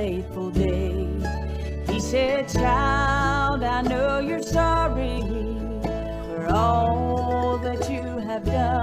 Faithful day. He said, Child, I know you're sorry for all that you have done.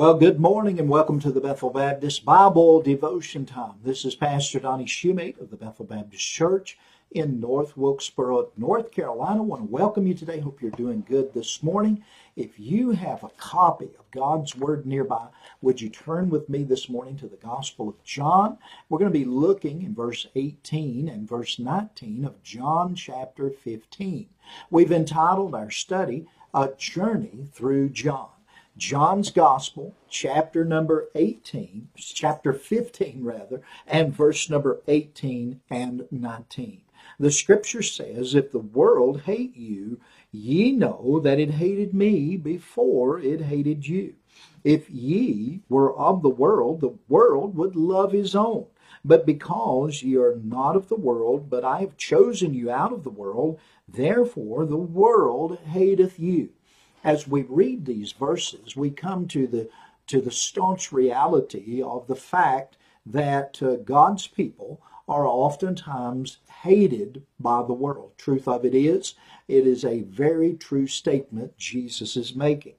Well, good morning and welcome to the Bethel Baptist Bible Devotion Time. This is Pastor Donnie Shumate of the Bethel Baptist Church in North Wilkesboro, North Carolina. I want to welcome you today. Hope you're doing good this morning. If you have a copy of God's Word nearby, would you turn with me this morning to the Gospel of John? We're going to be looking in verse 18 and verse 19 of John chapter 15. We've entitled our study, A Journey Through John. John's Gospel, chapter number 18, chapter 15 rather, and verse number 18 and 19. The scripture says, If the world hate you, ye know that it hated me before it hated you. If ye were of the world, the world would love his own. But because ye are not of the world, but I have chosen you out of the world, therefore the world hateth you as we read these verses, we come to the to the staunch reality of the fact that uh, God's people are oftentimes hated by the world. Truth of it is, it is a very true statement Jesus is making.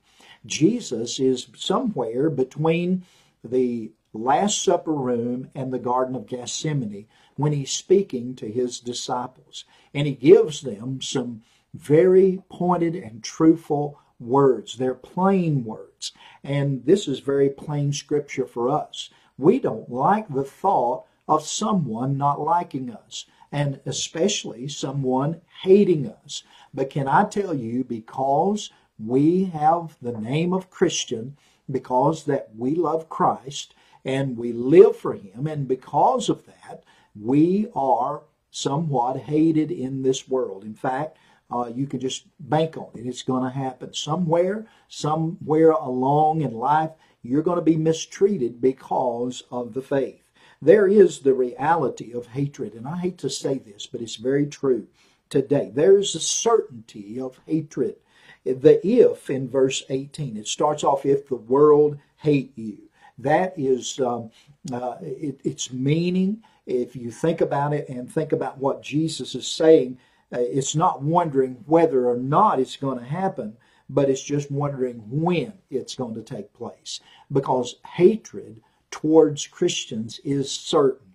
Jesus is somewhere between the Last Supper room and the Garden of Gethsemane when he's speaking to his disciples. And he gives them some very pointed and truthful words. They're plain words. And this is very plain scripture for us. We don't like the thought of someone not liking us, and especially someone hating us. But can I tell you, because we have the name of Christian, because that we love Christ and we live for Him, and because of that, we are somewhat hated in this world. In fact, uh, you can just bank on it. It's going to happen somewhere, somewhere along in life. You're going to be mistreated because of the faith. There is the reality of hatred, and I hate to say this, but it's very true today. There's a certainty of hatred. The if in verse 18, it starts off, if the world hate you. That is um, uh, it, its meaning. If you think about it and think about what Jesus is saying, it's not wondering whether or not it's going to happen, but it's just wondering when it's going to take place. Because hatred towards Christians is certain.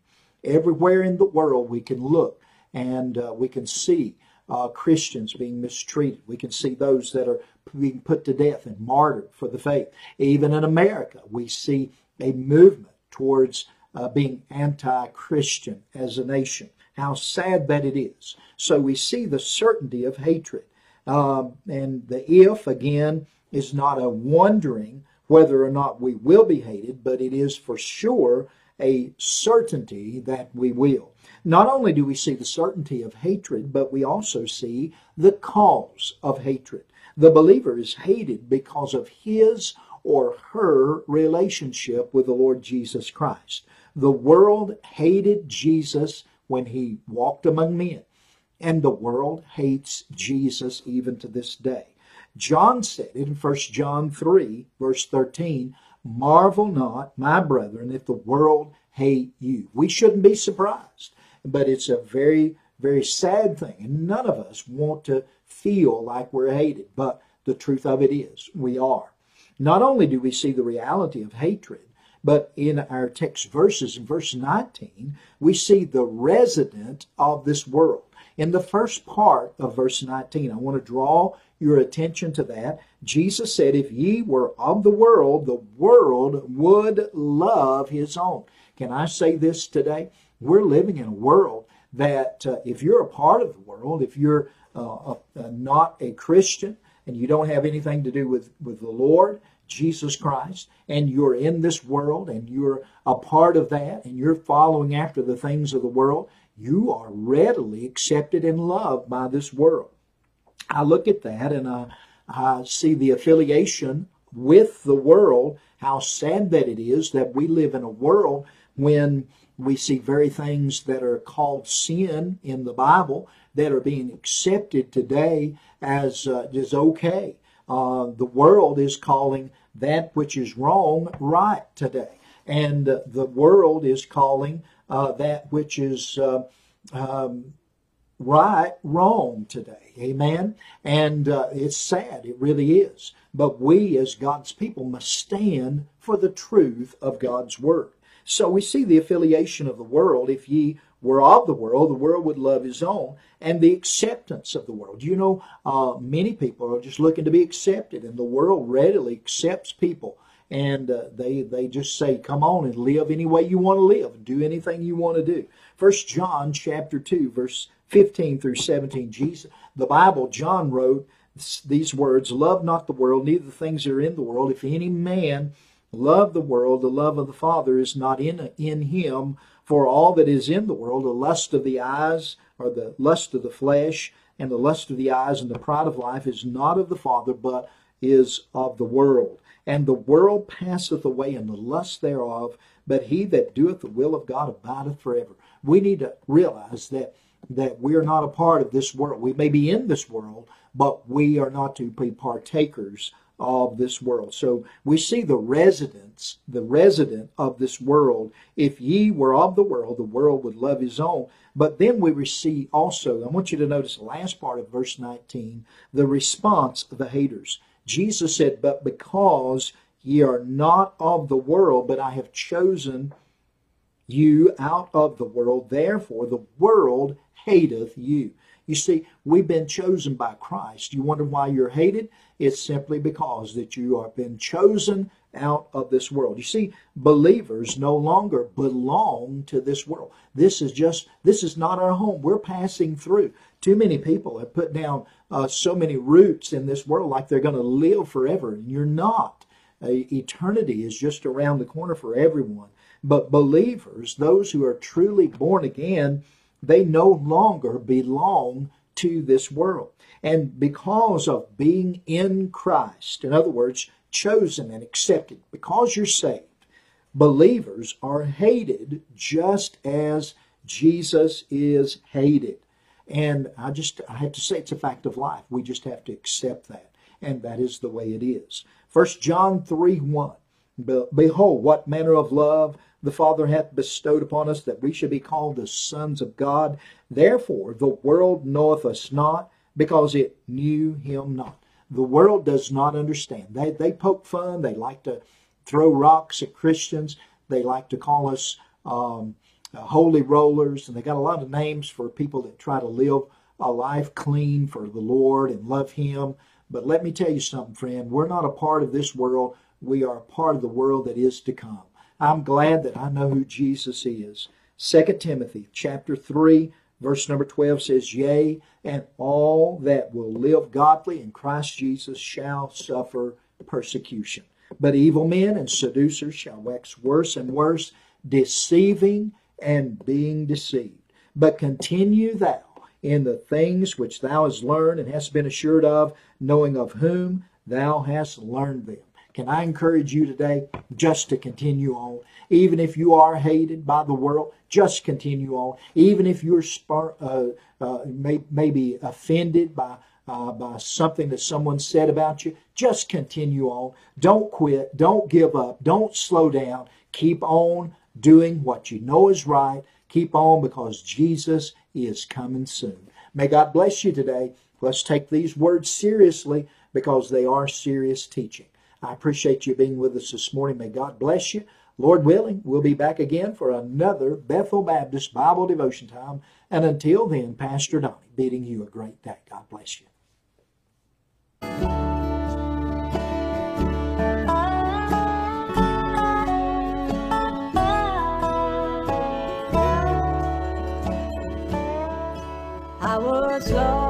Everywhere in the world we can look and uh, we can see uh, Christians being mistreated. We can see those that are being put to death and martyred for the faith. Even in America, we see a movement towards uh, being anti Christian as a nation. How sad that it is. So we see the certainty of hatred. Um, and the if, again, is not a wondering whether or not we will be hated, but it is for sure a certainty that we will. Not only do we see the certainty of hatred, but we also see the cause of hatred. The believer is hated because of his or her relationship with the Lord Jesus Christ. The world hated Jesus when he walked among men. And the world hates Jesus even to this day. John said in 1 John 3, verse 13 Marvel not, my brethren, if the world hate you. We shouldn't be surprised, but it's a very, very sad thing. And none of us want to feel like we're hated, but the truth of it is we are. Not only do we see the reality of hatred, but in our text verses, in verse 19, we see the resident of this world. In the first part of verse 19, I want to draw your attention to that. Jesus said, If ye were of the world, the world would love his own. Can I say this today? We're living in a world that uh, if you're a part of the world, if you're uh, not a Christian, and you don't have anything to do with, with the Lord, Jesus Christ, and you're in this world and you're a part of that and you're following after the things of the world, you are readily accepted and loved by this world. I look at that and I, I see the affiliation with the world, how sad that it is that we live in a world when we see very things that are called sin in the Bible that are being accepted today as uh, is okay. Uh, the world is calling that which is wrong right today, and uh, the world is calling uh, that which is uh, um, right wrong today. Amen. And uh, it's sad, it really is. But we, as God's people, must stand for the truth of God's word. So we see the affiliation of the world. If ye were of the world, the world would love his own, and the acceptance of the world. You know, uh, many people are just looking to be accepted, and the world readily accepts people. And uh, they they just say, "Come on and live any way you want to live, do anything you want to do." First John chapter two, verse fifteen through seventeen. Jesus, the Bible, John wrote these words: "Love not the world, neither the things that are in the world. If any man love the world, the love of the Father is not in, in him. For all that is in the world, the lust of the eyes, or the lust of the flesh, and the lust of the eyes, and the pride of life is not of the Father, but is of the world. And the world passeth away, and the lust thereof, but he that doeth the will of God abideth forever. We need to realize that that we are not a part of this world. We may be in this world, but we are not to be partakers of this world. So we see the residents, the resident of this world. If ye were of the world, the world would love his own. But then we see also, I want you to notice the last part of verse 19, the response of the haters. Jesus said, But because ye are not of the world, but I have chosen you out of the world, therefore the world hateth you. You see, we've been chosen by Christ. You wonder why you're hated? It's simply because that you have been chosen out of this world. You see, believers no longer belong to this world. This is just, this is not our home. We're passing through. Too many people have put down uh, so many roots in this world like they're going to live forever, and you're not. Uh, eternity is just around the corner for everyone. But believers, those who are truly born again, they no longer belong to this world. And because of being in Christ, in other words, chosen and accepted, because you're saved, believers are hated just as Jesus is hated. And I just I have to say it's a fact of life. We just have to accept that. And that is the way it is. First John 3 1. Behold, what manner of love the Father hath bestowed upon us that we should be called the sons of God. Therefore, the world knoweth us not because it knew him not. The world does not understand. They, they poke fun. They like to throw rocks at Christians. They like to call us um, uh, holy rollers. And they got a lot of names for people that try to live a life clean for the Lord and love Him. But let me tell you something, friend. We're not a part of this world. We are a part of the world that is to come. I'm glad that I know who Jesus is. 2 Timothy chapter 3 verse number 12 says, Yea, and all that will live godly in Christ Jesus shall suffer persecution. But evil men and seducers shall wax worse and worse, deceiving and being deceived. But continue thou in the things which thou hast learned and hast been assured of, knowing of whom thou hast learned them. Can I encourage you today just to continue on? Even if you are hated by the world, just continue on. Even if you're uh, uh, may, maybe offended by uh, by something that someone said about you, just continue on. Don't quit. Don't give up. Don't slow down. Keep on doing what you know is right. Keep on because Jesus is coming soon. May God bless you today. Let's take these words seriously because they are serious teaching. I appreciate you being with us this morning. May God bless you. Lord willing, we'll be back again for another Bethel Baptist Bible devotion time. And until then, Pastor Donnie bidding you a great day. God bless you. I was lost